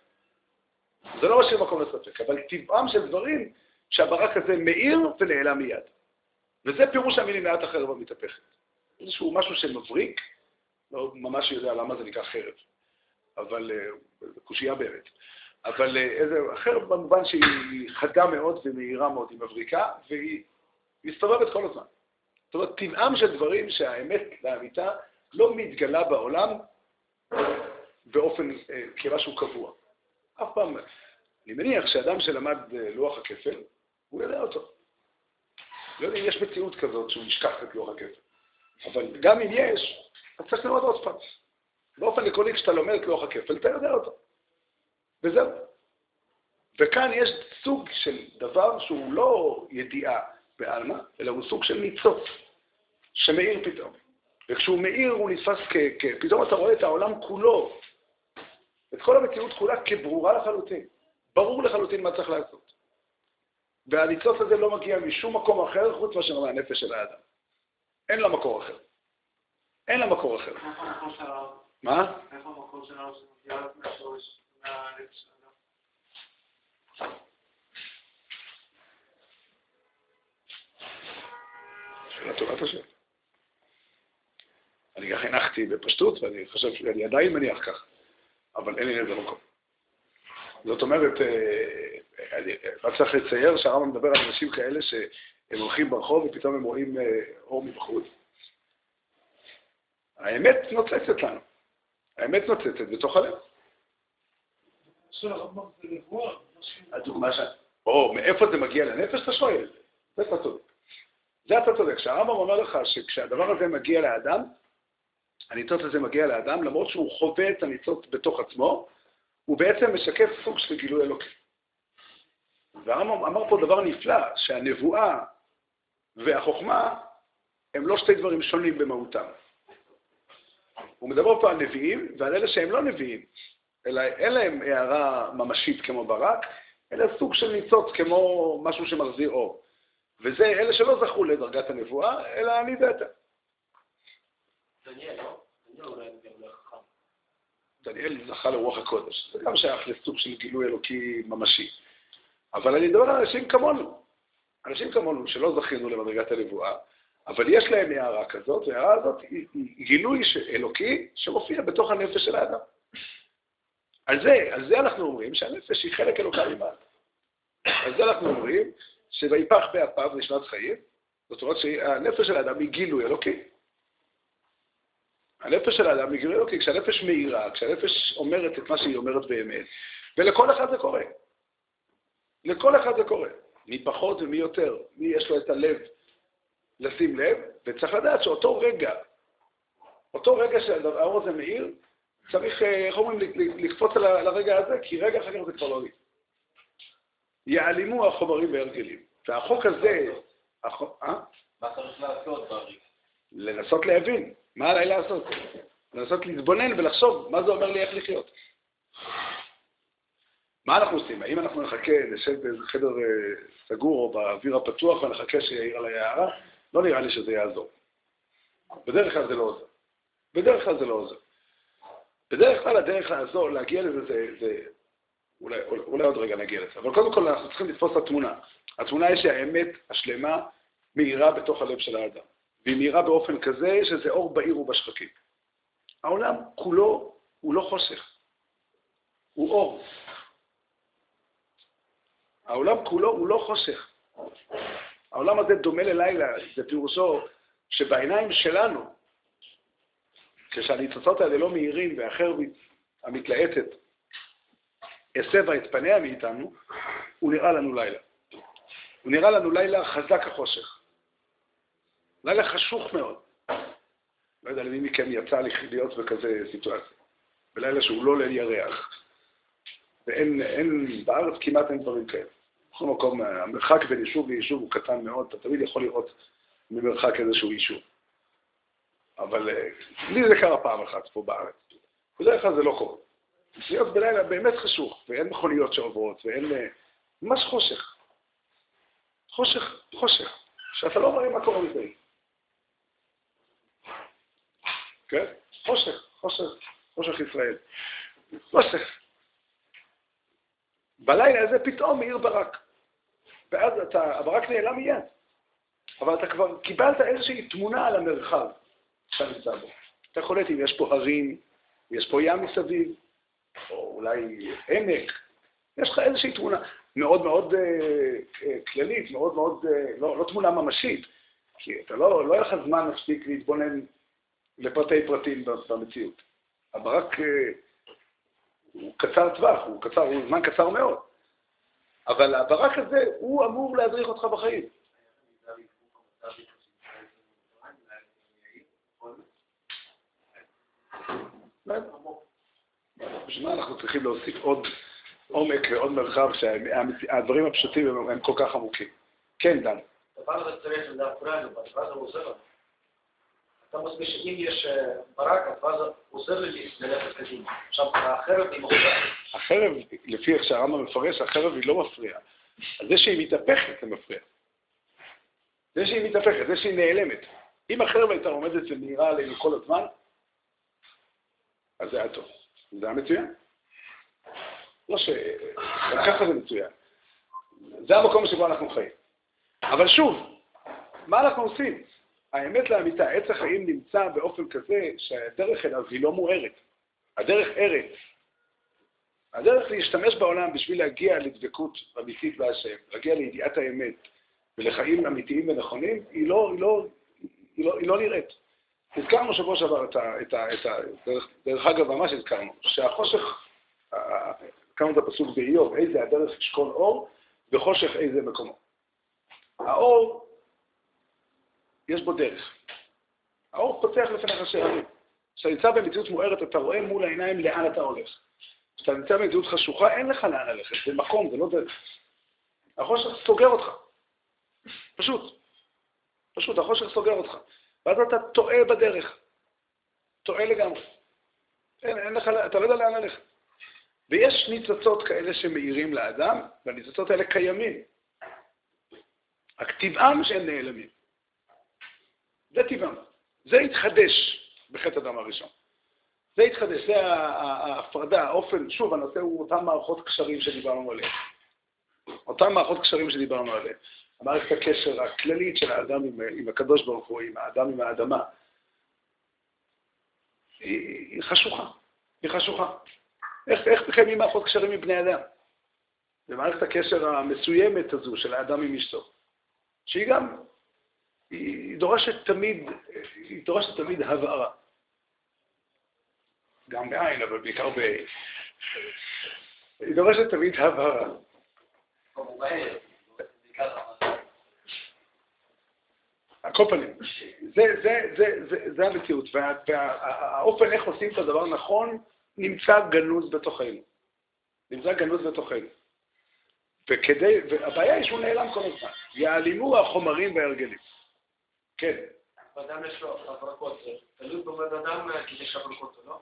זה לא משאיר מקום לספק, אבל טבעם של דברים שהברק הזה מאיר ונעלם מיד. וזה פירוש המילים מעט החרב המתהפכת. איזשהו משהו שמבריק, לא ממש יודע למה זה נקרא חרב, אבל uh, קושייה באמת. אבל אה, איזה אחר במובן שהיא חדה מאוד ומהירה מאוד, היא מבריקה, והיא מסתובבת כל הזמן. זאת אומרת, טבעם של דברים שהאמת לאמיתה לא מתגלה בעולם באופן, אה, כמשהו קבוע. אף פעם. אני מניח שאדם שלמד אה, לוח הכפל, הוא יודע אותו. לא יודע אם יש מציאות כזאת שהוא ישכח את לוח הכפל. אבל גם אם יש, אז צריך ללמוד עוד פעם. באופן עקרוני, כשאתה לומד את לוח הכפל, אתה יודע אותו. וזהו. וכאן יש סוג של דבר שהוא לא ידיעה בעלמא, אלא הוא סוג של ניצוץ, שמאיר פתאום. וכשהוא מאיר הוא נתפס כ... כ... פתאום אתה רואה את העולם כולו, את כל המציאות כולה כברורה לחלוטין. ברור לחלוטין מה צריך לעשות. והניצוץ הזה לא מגיע משום מקום אחר חוץ מאשר מהנפש של האדם. אין לה מקור אחר. אין לה מקור אחר. מה? איפה המקור של הרב שמגיע מהשורש, מהלב של האדם? שאלה טובה השם. אני כך הנחתי בפשטות, ואני חושב שאני עדיין מניח כך, אבל אין לי לזה מקום. זאת אומרת, אה, אני רק צריך לצייר שהרמב"ם מדבר על אנשים כאלה שהם הולכים ברחוב ופתאום הם רואים אה, אור מבחוץ. האמת נוצצת לנו. האמת נוצצת בתוך הלב. של הרמב"ם זה נבואה. הדוגמה ש... או, מאיפה זה מגיע לנפש, אתה שואל. זה אתה צודק. זה אתה צודק. כשהרמב"ם אומר לך שכשהדבר הזה מגיע לאדם, הניצוץ הזה מגיע לאדם, למרות שהוא חווה את הניצוץ בתוך עצמו, הוא בעצם משקף סוג של גילוי אלוקי. והרמב"ם אמר פה דבר נפלא, שהנבואה והחוכמה הם לא שתי דברים שונים במהותם. הוא מדבר פה על נביאים ועל אלה שהם לא נביאים, אלא אין להם הערה ממשית כמו ברק, אלא סוג של ניצוץ כמו משהו שמחזיר אור. וזה אלה שלא זכו לדרגת הנבואה, אלא אני ואתה. דניאל, לא? לא. דניאל זכה לרוח הקודש, זה גם שייך לסוג של גילוי אלוקי ממשי. אבל אני מדבר על אנשים כמונו, אנשים כמונו שלא זכינו למדרגת הנבואה, אבל יש להם הערה כזאת, וההערה הזאת היא, היא גילוי אלוקי שמופיע בתוך הנפש של האדם. על זה, על זה אנחנו אומרים שהנפש היא חלק אלוקה ממעלה. על זה אנחנו אומרים שויפח באפיו נשמת חיים, זאת אומרת שהנפש של האדם היא גילוי אלוקי. הנפש של האדם גילוי אלוקי, כשהנפש מאירה, כשהנפש אומרת את מה שהיא אומרת באמת, ולכל אחד זה קורה. לכל אחד זה קורה. מי פחות ומי יותר, מי יש לו את הלב לשים לב, וצריך לדעת שאותו רגע, אותו רגע שהאור הזה מאיר, צריך, אה, איך אומרים, לקפוץ על הרגע הזה, כי רגע אחר כך זה כבר לא יהיה. ייעלמו החומרים והרגלים. והחוק הזה, אה? מה צריך לעשות ברגע? לנסות להבין, מה עליי לעשות? לנסות להתבונן ולחשוב מה זה אומר לי איך לחיות. מה אנחנו עושים? האם אנחנו נחכה, נשב באיזה חדר אה, סגור או באוויר הפתוח ונחכה שיעיר עליי הערה? לא נראה לי שזה יעזור. בדרך כלל זה לא עוזר. בדרך כלל זה לא עוזר. בדרך כלל הדרך לעזור, להגיע לזה, זה, זה אולי, אולי עוד רגע נגיע לזה. אבל קודם כל אנחנו צריכים לתפוס את התמונה. התמונה היא שהאמת השלמה מאירה בתוך הלב של האדם. והיא מאירה באופן כזה שזה אור בהיר ובשחקים. העולם כולו הוא לא חושך, הוא אור. העולם כולו הוא לא חושך. העולם הזה דומה ללילה, זה פירושו שבעיניים שלנו, כשהניצוצות האלה לא מאירים ואחר המתלהטת הסבה את פניה מאיתנו, הוא נראה לנו לילה. הוא נראה לנו לילה חזק החושך. לילה חשוך מאוד. לא יודע למי מכם יצא להיות בכזה סיטואציה. בלילה שהוא לא ליל ירח. ואין, אין, בארץ כמעט אין דברים כאלה. בכל מקום, המרחק בין יישוב ליישוב הוא קטן מאוד, אתה תמיד יכול לראות ממרחק איזשהו יישוב. אבל אה, לי זה קרה פעם אחת פה בארץ. בדרך כלל זה לא קורה. להיות בלילה באמת חשוך, ואין מכוניות שעוברות, ואין... אה, ממש חושך. חושך, חושך. שאתה לא רואה מה קורה מסביב. כן? חושך, חושך, חושך ישראל. חושך. בלילה הזה פתאום מאיר ברק. ואז אתה, הברק נעלם מיד. אבל אתה כבר קיבלת איזושהי תמונה על המרחב שאתה נמצא בו. אתה יכול לדעת אם יש פה הרים, יש פה ים מסביב, או אולי עמק, יש לך איזושהי תמונה מאוד מאוד אה, אה, כללית, מאוד מאוד, אה, לא, לא תמונה ממשית, כי אתה לא, לא יהיה לך זמן מספיק להתבונן לפרטי פרטים במציאות. הברק אה, הוא קצר טווח, הוא, קצר, הוא זמן קצר מאוד. אבל הברק הזה, הוא אמור להדריך אותך בחיים. בשביל מה אנחנו צריכים להוסיף עוד עומק ועוד מרחב שהדברים הפשוטים הם, כל כך עמוקים? כן, דן. דבר צריך לדעת פריינו, הדבר הזה עוזר לנו. אתה מסביר שאם יש ברק, הזה עוזר לי ללכת קדימה. עכשיו, החרב היא מוכנה. החרב, לפי איך שהרמב"ם מפרש, החרב היא לא מפריעה. זה שהיא מתהפכת זה מפריע. זה שהיא מתהפכת, זה שהיא נעלמת. אם החרב הייתה עומדת ומאירה עלינו כל הזמן, אז זה היה טוב. זה היה מצוין. לא ש... גם ככה זה מצוין. זה המקום שבו אנחנו חיים. אבל שוב, מה אנחנו עושים? האמת לאמיתה, עץ החיים נמצא באופן כזה שהדרך אליו היא לא מוארת. הדרך ארץ. הדרך להשתמש בעולם בשביל להגיע לדבקות אמיתית בהשם, להגיע לידיעת האמת ולחיים אמיתיים ונכונים, היא לא, היא לא, היא לא, היא לא נראית. הזכרנו שבוע שעבר את ה... את ה, את ה דרך, דרך אגב, ממש הזכרנו, שהחושך, הזכרנו את הפסוק באיוב, איזה הדרך ישכון אור, וחושך איזה מקומו. האור, יש בו דרך. האור פותח לפניך שערים. כשאתה נמצא במציאות מוארת, אתה רואה מול העיניים לאן אתה הולך. כשאתה נמצא במציאות חשוכה, אין לך לאן ללכת, זה מקום, זה לא דרך. החושך סוגר אותך. פשוט. פשוט, החושך סוגר אותך. ואז אתה טועה בדרך. טועה לגמרי. אין, אין לך, אתה לא יודע לאן ללכת. ויש ניצוצות כאלה שמאירים לאדם, והניצוצות האלה קיימים. רק טבעם שהם נעלמים. זה טבעם. זה התחדש בחטא הדם הראשון. זה התחדש, זה ההפרדה, האופן, שוב, הנושא הוא אותן מערכות קשרים שדיברנו עליהן. אותן מערכות קשרים שדיברנו עליהן. המערכת הקשר הכללית של האדם עם, עם הקדוש ברוך הוא, עם האדם עם האדמה, היא, היא חשוכה. היא חשוכה. איך, איך מקיימים מערכות קשרים עם בני אדם? במערכת הקשר המסוימת הזו של האדם עם אשתו, שהיא גם, היא דורשת תמיד, היא דורשת תמיד הבהרה. גם בעין, אבל בעיקר ב... היא דורשת תמיד הבהרה. על כל פנים, זה, זה, זה, זה, זה המציאות, והאופן איך עושים את הדבר נכון נמצא גנוז בתוכנו. נמצא גנוז בתוכנו. וכדי, והבעיה היא שהוא נעלם כל הזמן. יעלימו החומרים וההרגלים. כן. אדם יש לו הברקות, תלוי בבן אדם כי יש הברקות או לא?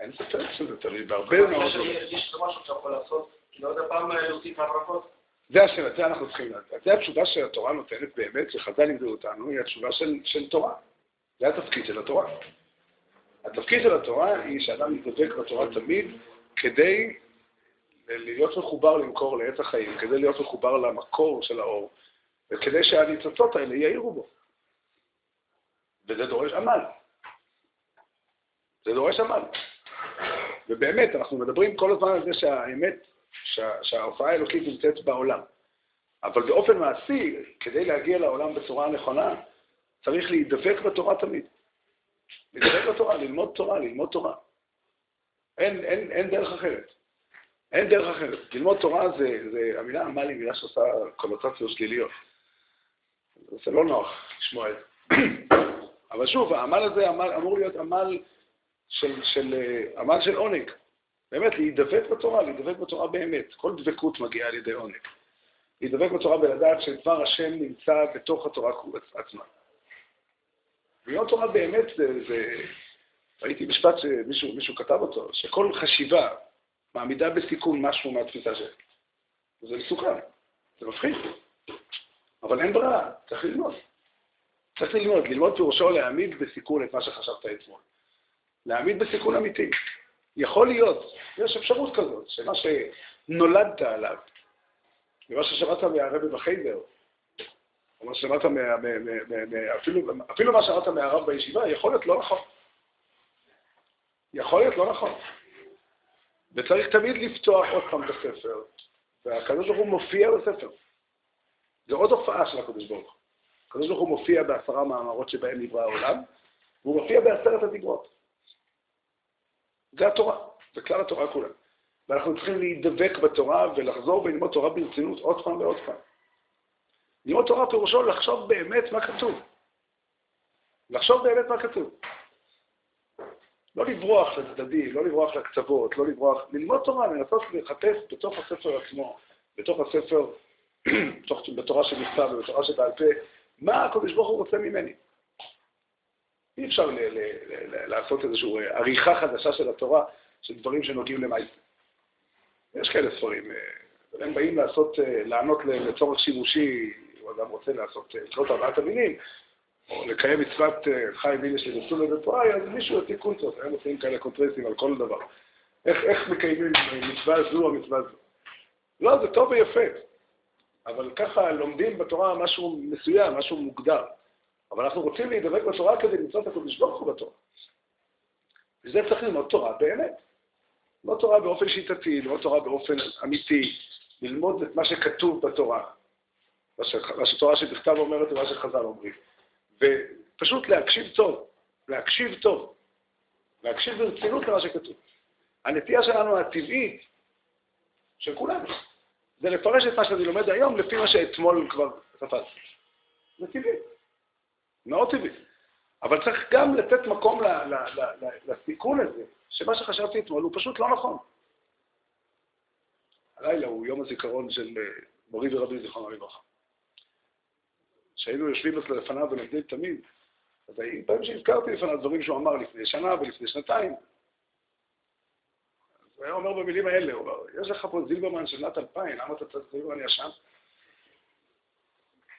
אין ספק שזה תלוי בהרבה מאוד... יש משהו שאתה יכול לעשות, כי לא יודע פעם להוסיף הברקות? זה השאלה, זה אנחנו צריכים לדעת. זה התשובה שהתורה נותנת באמת, שחז"ל לימדו אותנו, היא התשובה של, של תורה. זה התפקיד של התורה. התפקיד של התורה היא שאדם יתדבק בתורה תמיד כדי להיות מחובר למקור לעץ החיים, כדי להיות מחובר למקור של האור, וכדי שהניצוצות האלה יאירו בו. וזה דורש עמל. זה דורש עמל. ובאמת, אנחנו מדברים כל הזמן על זה שהאמת שה, שההופעה האלוקית נמצאת בעולם. אבל באופן מעשי, כדי להגיע לעולם בצורה הנכונה, צריך להידבק בתורה תמיד. להידבק בתורה, ללמוד תורה, ללמוד תורה. אין, אין, אין דרך אחרת. אין דרך אחרת. ללמוד תורה זה, זה המילה עמל היא מילה שעושה קונוטציות שליליות. זה לא נוח לשמוע את זה. אבל שוב, העמל הזה עמל, אמור להיות עמל של, של, עמל של עונג. באמת, להידבק בתורה, להידבק בתורה באמת. כל דבקות מגיעה על ידי עונג. להידבק בתורה ולדעת שדבר השם נמצא בתוך התורה עצמה. ללמוד תורה באמת זה, זה... ראיתי משפט שמישהו כתב אותו, שכל חשיבה מעמידה בסיכון משהו מהתפיסה שלי. זה מסוכן, זה מפחיד. אבל אין ברירה, צריך ללמוד. צריך ללמוד. ללמוד פירושו להעמיד בסיכון את מה שחשבת אתמול. להעמיד בסיכון אמיתי. יכול להיות, יש אפשרות כזאת, שמה שנולדת עליו, ומה ששמעת מהרבי בחיידר, או מה ששמעת, מה, מה, מה, מה, אפילו, אפילו מה שמעת מהרב בישיבה, יכול להיות לא נכון. יכול להיות לא נכון. וצריך תמיד לפתוח עוד פעם את הספר, והקדוש ברוך הוא מופיע בספר. זה עוד הופעה של הקדוש ברוך הוא. הקדוש ברוך הוא מופיע בעשרה מאמרות שבהם נברא העולם, והוא מופיע בעשרת התגרות. זה התורה, זה כלל התורה כולה. ואנחנו צריכים להידבק בתורה ולחזור וללמוד תורה ברצינות עוד פעם ועוד פעם. ללמוד תורה פירושו לחשוב באמת מה כתוב. לחשוב באמת מה כתוב. לא לברוח לצדדים, לא לברוח לקצוות, לא לברוח, ללמוד תורה, לנסות לחפש בתוך הספר עצמו, בתוך הספר, [CLEARS THROAT] בתורה שנכתב ובתורה שבעל פה, מה הקדוש ברוך הוא רוצה ממני. אי אפשר ל- ל- ל- לעשות איזושהי עריכה חדשה של התורה, של דברים שנוגעים למעשה. יש כאלה ספרים, אה, הם באים לעשות, אה, לענות לצורך שימושי, או אדם רוצה לעשות, אה, לקרוא את ארבעת המינים, או לקיים מצוות חיים מילה של ניסוי ודפואי, אז מישהו יוציא קונצות, הם עושים כאלה קונטרסים על כל דבר. איך, איך מקיימים מצווה זו או מצווה זו? לא, זה טוב ויפה, אבל ככה לומדים בתורה משהו מסוים, משהו מוגדר. אבל אנחנו רוצים להידבק בתורה כדי למצוא את הקודש ברוך הוא בתורה. וזה צריך ללמוד תורה באמת. ללמוד תורה באופן שיטתי, ללמוד תורה באופן אמיתי, ללמוד את מה שכתוב בתורה, מה שתורה שבכתב אומרת ומה שחז"ל אומרים. ופשוט להקשיב טוב, להקשיב טוב, להקשיב ברצינות למה שכתוב. הנטייה שלנו הטבעית, של כולנו, זה לפרש את מה שאני לומד היום לפי מה שאתמול כבר תפסתי. זה טבעי, מאוד טבעי. אבל צריך גם לתת מקום לסיכון הזה, שמה שחשבתי אתמול הוא פשוט לא נכון. הלילה הוא יום הזיכרון של אה, מורי ורבי זיכרונו לברכה. כשהיינו יושבים אצלו לפניו ולומדים תמיד, אז היו פעמים שהזכרתי לפניו דברים שהוא אמר לפני שנה ולפני שנתיים. הוא היה אומר במילים האלה, הוא אומר, יש לך פה זילברמן של שנת 2000, למה אתה צריך זילברמן ישן?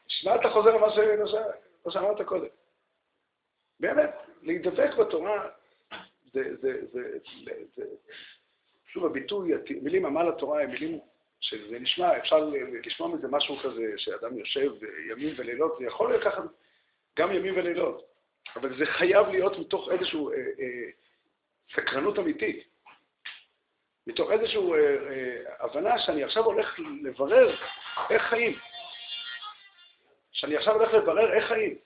שמה אתה חוזר למה שאמרת קודם. באמת, להידבק בתורה, זה, זה, זה, זה, שוב, הביטוי, מילים עמל התורה הם מילים שזה נשמע, אפשר לשמוע מזה משהו כזה, שאדם יושב ימים ולילות, זה יכול לקחת גם ימים ולילות, אבל זה חייב להיות מתוך איזושהי אה, אה, סקרנות אמיתית, מתוך איזושהי אה, אה, הבנה שאני עכשיו הולך לברר איך חיים, שאני עכשיו הולך לברר איך חיים.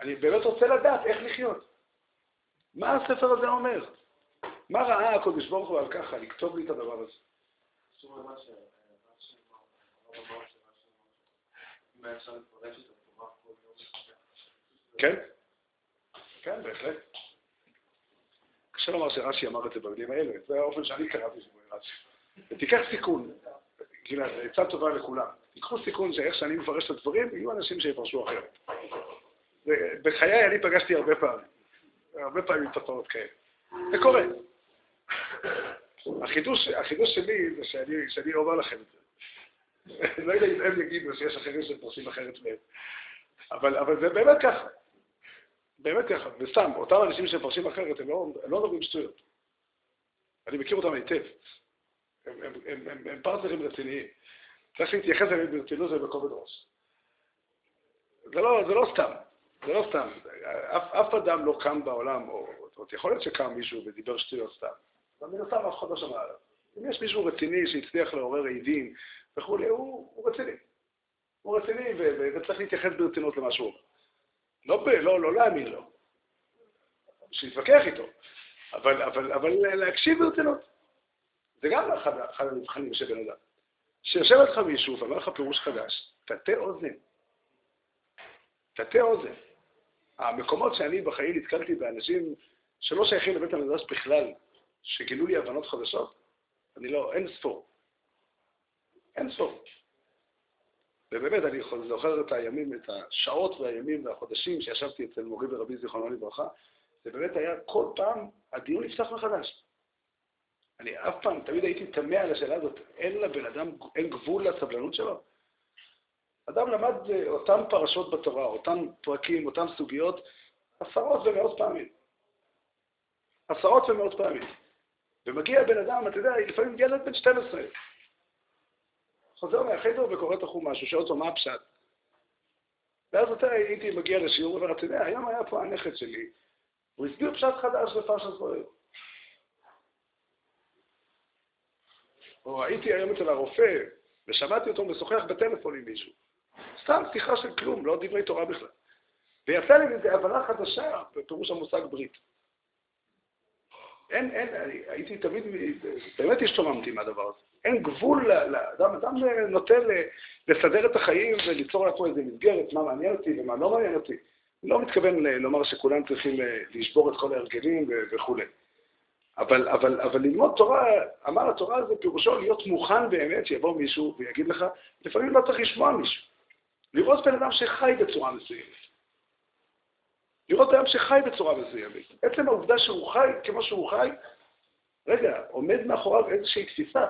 אני באמת רוצה לדעת איך לחיות. מה הספר הזה אומר? מה ראה הקודש ברוך הוא על ככה, לכתוב לי את הדבר הזה? כן, כן, בהחלט. קשה לומר שרש"י אמר את זה במילים האלה, זה האופן שאני קראתי של רש"י. ותיקח סיכון, גילה, זו עצה טובה לכולם. תיקחו סיכון שאיך שאני מפרש את הדברים, יהיו אנשים שיפרשו אחרת. בחיי אני פגשתי הרבה פעמים, הרבה פעמים תופעות כאלה. זה קורה. החידוש, החידוש שלי זה שאני, שאני אומר לכם את זה. לא יודע אם הם יגידו שיש אחרים שפורשים אחרת מהם. אבל, אבל זה באמת ככה. באמת ככה. וסתם, אותם אנשים שמפרשים אחרת, הם לא, לא מדברים שטויות. אני מכיר אותם היטב. הם, הם, הם, הם, הם פרטנרים רציניים. צריך להתייחס אליהם ברצינות ובכובד ראש. זה לא, זה לא סתם. זה לא סתם. אף, אף אדם לא קם בעולם, או, או יכול להיות שקם מישהו ודיבר שטויות סתם. אבל מן הסתם אף אחד לא שמע עליו. אם יש מישהו רציני שהצליח לעורר עידים וכולי, הוא, הוא רציני. הוא רציני וצריך להתייחס ברצינות למה שהוא אומר. לא, לא, לא להאמין לו, שיתווכח איתו, אבל, אבל, אבל להקשיב ברצינות. זה גם אחד, אחד המבחנים של בן אדם. שיושב לך מישהו ואומר לך פירוש חדש, תטה אוזן. תטה אוזן. המקומות שאני בחיים נתקלתי באנשים שלא שייכים לבית המדרש בכלל, שגילו לי הבנות חדשות, אני לא, אין ספור. אין ספור. ובאמת, אני זוכר את הימים, את השעות והימים והחודשים שישבתי אצל מורי ורבי זיכרונו לברכה, זה באמת היה כל פעם, הדיון נפתח מחדש. אני אף פעם, תמיד הייתי תמה על השאלה הזאת, אין לבן אדם, אין גבול לסבלנות שלו? אדם למד אותן פרשות בתורה, אותם פרקים, אותן סוגיות, עשרות ומאות פעמים. עשרות ומאות פעמים. ומגיע בן אדם, אתה יודע, לפעמים ילד בן 12, חוזר מהחדר וקורא את החומש, ושואל אותו מה הפשט. ואז אתה הייתי מגיע לשיעור, ואומר, אתה יודע, היום היה פה הנכד שלי, הוא הסביר פשט חדש לפרשת זוהר. או הייתי היום אצל הרופא, ושמעתי אותו משוחח בטלפון עם מישהו. סתם שיחה של כלום, לא דברי תורה בכלל. ויצא לי איזו הבנה חדשה בפירוש המושג ברית. אין, אין, הייתי תמיד, באמת השתוממתי מהדבר הזה. אין גבול לאדם, אדם נוטה לסדר את החיים וליצור לעצמו איזה מסגרת, מה מעניין אותי ומה לא מעניין אותי. אני לא מתכוון לומר שכולם צריכים לשבור את כל ההרגלים וכולי. אבל, אבל, אבל ללמוד תורה, אמר התורה זה פירושו להיות מוכן באמת שיבוא מישהו ויגיד לך, לפעמים לא צריך לשמוע מישהו. לראות בן אדם שחי בצורה מסוימת. לראות בן אדם שחי בצורה מסוימת. עצם העובדה שהוא חי כמו שהוא חי, רגע, עומד מאחוריו איזושהי תפיסה.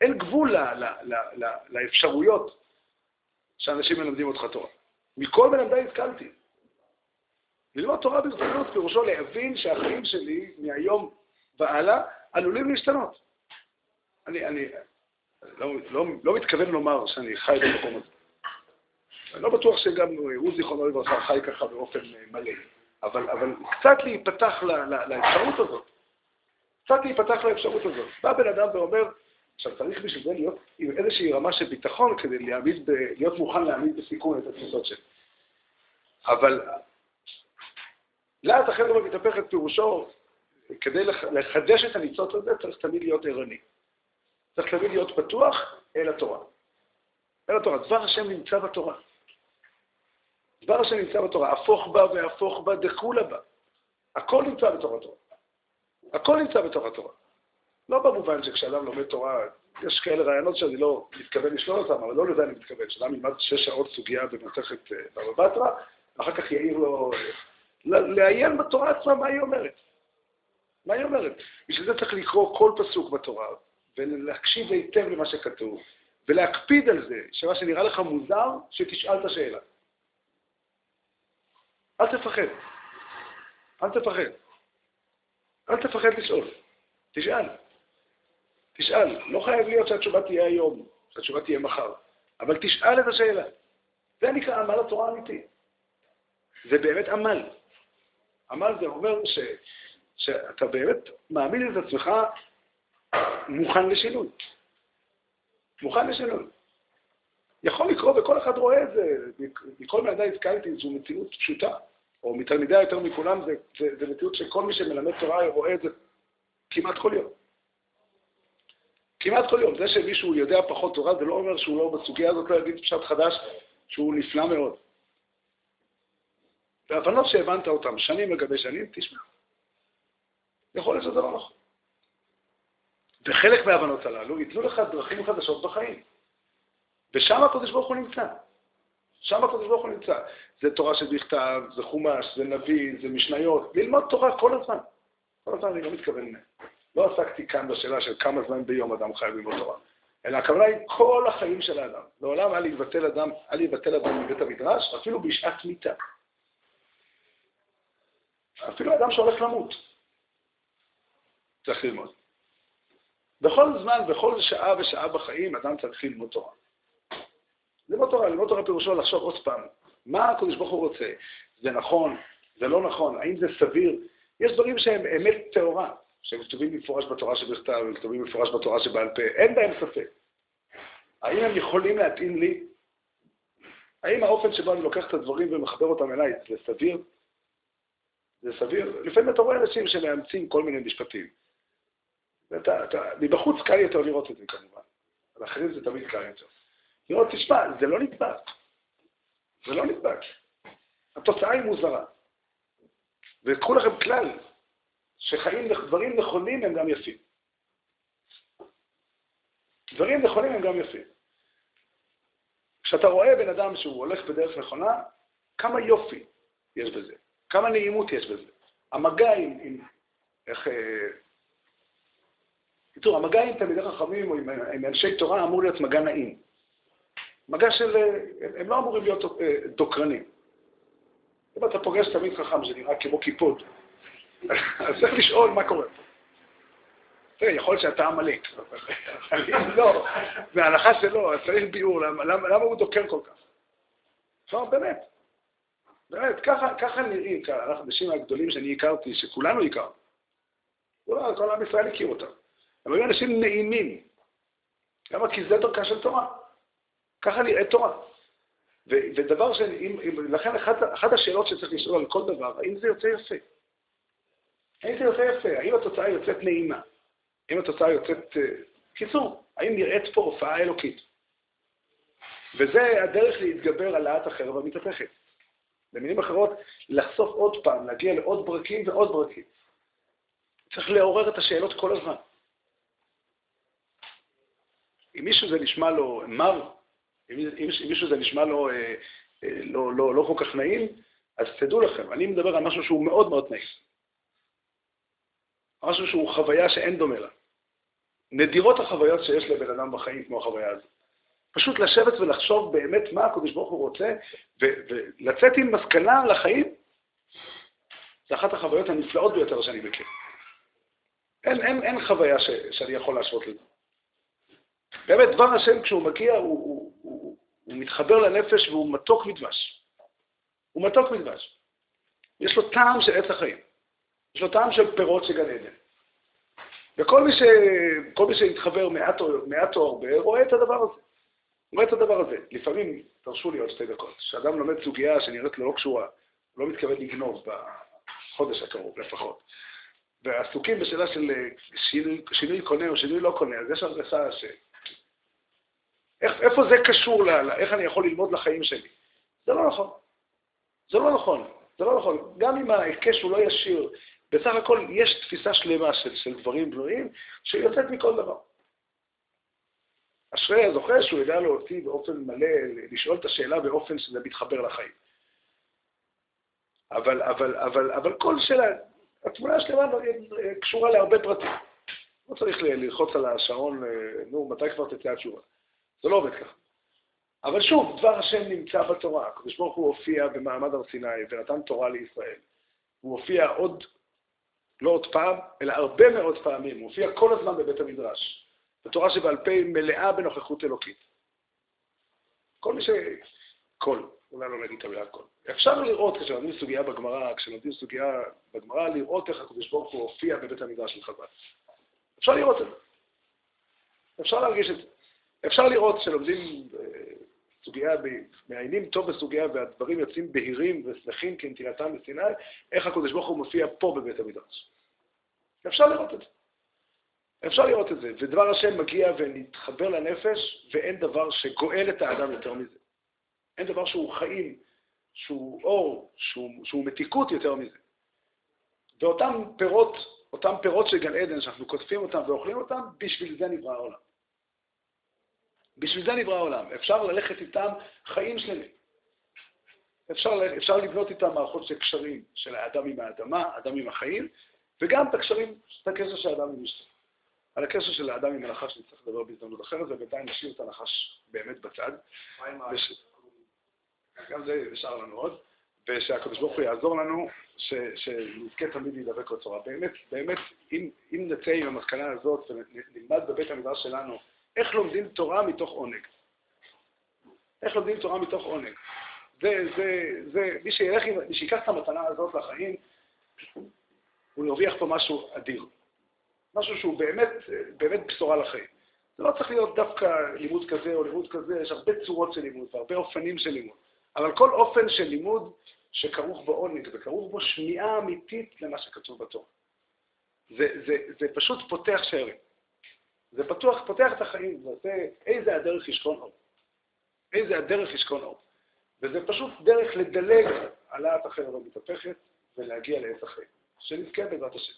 אין גבול לאפשרויות שאנשים מלמדים אותך תורה. מכל אדם התקלתי. ללמוד תורה ברצינות פירושו להבין שהחיים שלי מהיום והלאה עלולים להשתנות. אני, אני לא, לא, לא מתכוון לומר שאני חי במקום הזה. אני לא בטוח שגם הוא, זיכרונו לברכה, חי ככה באופן מלא, אבל, אבל קצת להיפתח ל, ל, לאפשרות הזאת. קצת להיפתח לאפשרות הזאת. בא בן אדם ואומר, עכשיו צריך בשביל זה להיות עם איזושהי רמה של ביטחון כדי להעמיד ב, להיות מוכן להעמיד בסיכון את התפיסות שלי. אבל לאט זה מתהפך את פירושו, כדי לחדש את הניצוץ הזה צריך תמיד להיות ערני. צריך תמיד להיות פתוח אל התורה. אל התורה. דבר השם נמצא בתורה. דבר השם נמצא בתורה. הפוך בה והפוך בה דכולה בה. הכל נמצא בתוך התורה. הכל נמצא בתוך התורה. לא במובן שכשאדם לומד תורה, יש כאלה רעיונות שאני לא מתכוון לשלול אותם, אבל לא לזה אני מתכוון. כשאדם ילמד שש שעות סוגיה במסכת אה, בבא בתרא, ואחר כך יעיר לו אה, לעיין בתורה עצמה מה היא אומרת. מה היא אומרת? בשביל זה צריך לקרוא כל פסוק בתורה, ולהקשיב היטב למה שכתוב, ולהקפיד על זה, שמה שנראה לך מוזר, שתשאל את השאלה. אל תפחד. אל תפחד. אל תפחד לשאול. תשאל. תשאל. לא חייב להיות שהתשובה תהיה היום, שהתשובה תהיה מחר, אבל תשאל את השאלה. זה נקרא עמל התורה האמיתי. זה באמת עמל. עמל זה אומר ש, שאתה באמת מעמיד את עצמך מוכן לשינוי. מוכן לשינוי. יכול לקרות, וכל אחד רואה את זה, מכל אדם התקלתי, זו מציאות פשוטה, או מתלמידי יותר מכולם, זה, זה, זה מציאות שכל מי שמלמד תורה רואה את זה כמעט כל יום. כמעט כל יום. זה שמישהו יודע פחות תורה, זה לא אומר שהוא לא בסוגיה הזאת, לא יגיד פשט חדש, שהוא נפלא מאוד. והבנות שהבנת אותן שנים לגבי שנים, תשמע. יכול להיות שזה לא נכון. וחלק מההבנות הללו ייתנו לך דרכים חדשות בחיים. ושם הקדוש ברוך הוא נמצא. שם הקדוש ברוך הוא נמצא. זה תורה שבכתב, זה חומש, זה נביא, זה משניות. ללמוד תורה כל הזמן. כל הזמן אני לא מתכוון, לא עסקתי כאן בשאלה של כמה זמן ביום אדם חייב ללמוד תורה. אלא הכוונה היא כל החיים של האדם. לעולם אל יבטל אדם, אל יבטל אדם מבית המדרש, אפילו בשעת מיתה. אפילו אדם שהולך למות צריך ללמוד. בכל זמן, בכל שעה ושעה בחיים, אדם צריך ללמוד תורה. ללמוד תורה, ללמוד תורה פירושו לחשוב עוד פעם, מה הקדוש ברוך הוא רוצה? זה נכון? זה לא נכון? האם זה סביר? יש דברים שהם אמת טהורה, שהם כתובים במפורש בתורה שבכתב, הם כתובים במפורש בתורה שבעל פה, אין בהם ספק. האם הם יכולים להתאים לי? האם האופן שבו אני לוקח את הדברים ומחבר אותם אליי זה סביר? זה סביר. לפעמים אתה רואה אנשים שמאמצים כל מיני משפטים. ואתה, אתה, מבחוץ קל יותר לראות את זה כמובן. לאחרים זה תמיד קל יותר. לראות, תשמע, זה לא נדבק. זה לא נדבק. התוצאה היא מוזרה. וקחו לכם כלל, שחיים, דברים נכונים הם גם יפים. דברים נכונים הם גם יפים. כשאתה רואה בן אדם שהוא הולך בדרך נכונה, כמה יופי יש בזה. כמה נעימות יש בזה. המגע עם, עם איך... בקיצור, אה, המגע עם תלמידי חכמים או עם, עם אנשי תורה אמור להיות מגע נעים. מגע של... הם, הם לא אמורים להיות אה, דוקרנים. אם אתה פוגש תלמיד חכם שנראה כמו קיפוד, אז צריך לשאול מה קורה פה. תראה, יכול להיות שאתה עמלק, אבל אם לא, בהנחה שלא, אז צריך ביאור, למה, הוא דוקר כל כך? לא, באמת. באמת, ככה, נראים האנשים הגדולים שאני הכרתי, שכולנו הכרנו. כל עם ישראל הכיר אותם. הם היו אנשים נעימים. למה? כי זה דרכה של תורה. ככה נראית תורה. ודבר ש... לכן אחת השאלות שצריך לשאול על כל דבר, האם זה יוצא יפה? האם זה יוצא יפה? האם התוצאה יוצאת נעימה? האם התוצאה יוצאת... אה, קיצור, האם נראית פה הופעה אלוקית? וזה הדרך להתגבר על לאט החרב המתהפכת. במילים אחרות, לחשוף עוד פעם, להגיע לעוד ברקים ועוד ברקים. צריך לעורר את השאלות כל הזמן. אם מישהו זה נשמע לו מר, אם, אם מישהו זה נשמע לו אה, אה, לא, לא, לא כל כך נעים, אז תדעו לכם, אני מדבר על משהו שהוא מאוד מאוד נעים. משהו שהוא חוויה שאין דומה לה. נדירות החוויות שיש לבן אדם בחיים כמו החוויה הזאת. פשוט לשבת ולחשוב באמת מה הקדוש ברוך הוא רוצה, ולצאת עם מסקנה לחיים, זה אחת החוויות הנפלאות ביותר שאני מכיר. אין, אין, אין חוויה ש, שאני יכול להשוות לזה. באמת, דבר השם כשהוא מגיע, הוא, הוא, הוא, הוא מתחבר לנפש והוא מתוק מדבש. הוא מתוק מדבש. יש לו טעם של עץ החיים. יש לו טעם של פירות של גן עדן. וכל מי, ש... מי שהתחבר מעט או, מעט או הרבה רואה את הדבר הזה. רואה את הדבר הזה. לפעמים, תרשו לי עוד שתי דקות, כשאדם לומד סוגיה שנראית לו לא קשורה, הוא לא מתכוון לגנוב בחודש הקרוב לפחות, ועסוקים בשאלה של אה, שינוי, שינוי קונה או שינוי לא קונה, אז יש הרגשה ש... איך, איפה זה קשור, ל, איך אני יכול ללמוד לחיים שלי? זה לא נכון. זה לא נכון. זה לא נכון. גם אם ההיקש הוא לא ישיר, בסך הכל יש תפיסה שלמה של, של דברים בנויים שיוצאת מכל דבר. אשרי הזוכה שהוא יודע להוציא באופן מלא, לשאול את השאלה באופן שזה מתחבר לחיים. אבל, אבל, אבל, אבל כל שאלה, התמונה השלמה קשורה להרבה פרטים. לא צריך ללחוץ על השעון, נו, מתי כבר תצא התשובה? זה לא עובד ככה. אבל שוב, דבר השם נמצא בתורה. הקדוש ברוך הוא הופיע במעמד הר סיני ונתן תורה לישראל. הוא הופיע עוד, לא עוד פעם, אלא הרבה מאוד פעמים. הוא הופיע כל הזמן בבית המדרש. בתורה שבעל פה מלאה בנוכחות אלוקית. כל מי ש... כל, אולי לא נגיד את המילה כל. אפשר לראות, כשלומדים סוגיה בגמרא, כשלומדים סוגיה בגמרא, לראות איך הקדוש ברוך הוא הופיע בבית המדרש של חב"ד. אפשר לראות את זה. אפשר להרגיש את זה. אפשר לראות כשלומדים אה, סוגיה, מעיינים טוב בסוגיה והדברים יוצאים בהירים ושמחים כנטילתם בסיני, איך הקדוש ברוך הוא מופיע פה בבית המדרש. אפשר לראות את זה. אפשר לראות את זה, ודבר השם מגיע ונתחבר לנפש, ואין דבר שגואל את האדם יותר מזה. אין דבר שהוא חיים, שהוא אור, שהוא, שהוא מתיקות יותר מזה. ואותם פירות, אותם פירות של גן עדן, שאנחנו קוטפים אותם ואוכלים אותם, בשביל זה נברא העולם. בשביל זה נברא העולם. אפשר ללכת איתם חיים שלמים. אפשר, אפשר לבנות איתם מערכות של קשרים של האדם עם האדמה, האדם עם החיים, וגם את הקשרים, את הקשר של האדם עם אשתו. על הקשר של האדם עם הנחש נצטרך לדבר בהזדמנות אחרת, ובינתיים נשאיר את הנחש באמת בצד. גם זה נשאר לנו עוד, ושהקדוש ברוך הוא יעזור לנו, שנזכה תמיד להידבק בצורה. באמת, באמת, אם, אם נצא עם המסקנה הזאת ונלמד בבית המדרש שלנו איך לומדים תורה מתוך עונג. איך לומדים תורה מתוך עונג. זה, זה, זה, מי שילך, מי שיקח את המתנה הזאת לחיים, הוא ירוויח פה משהו אדיר. משהו שהוא באמת, באמת בשורה לחיים. זה לא צריך להיות דווקא לימוד כזה או לימוד כזה, יש הרבה צורות של לימוד והרבה אופנים של לימוד. אבל כל אופן של לימוד שכרוך בו עונג וכרוך בו שמיעה אמיתית למה שכתוב בתורה. זה, זה, זה פשוט פותח שערים. זה פתוח, פותח את החיים, ועושה איזה הדרך ישכון אור. איזה הדרך ישכון אור. וזה פשוט דרך לדלג על לאט החרב המתהפכת ולהגיע לעץ החיים. שנזכה בעזרת השם.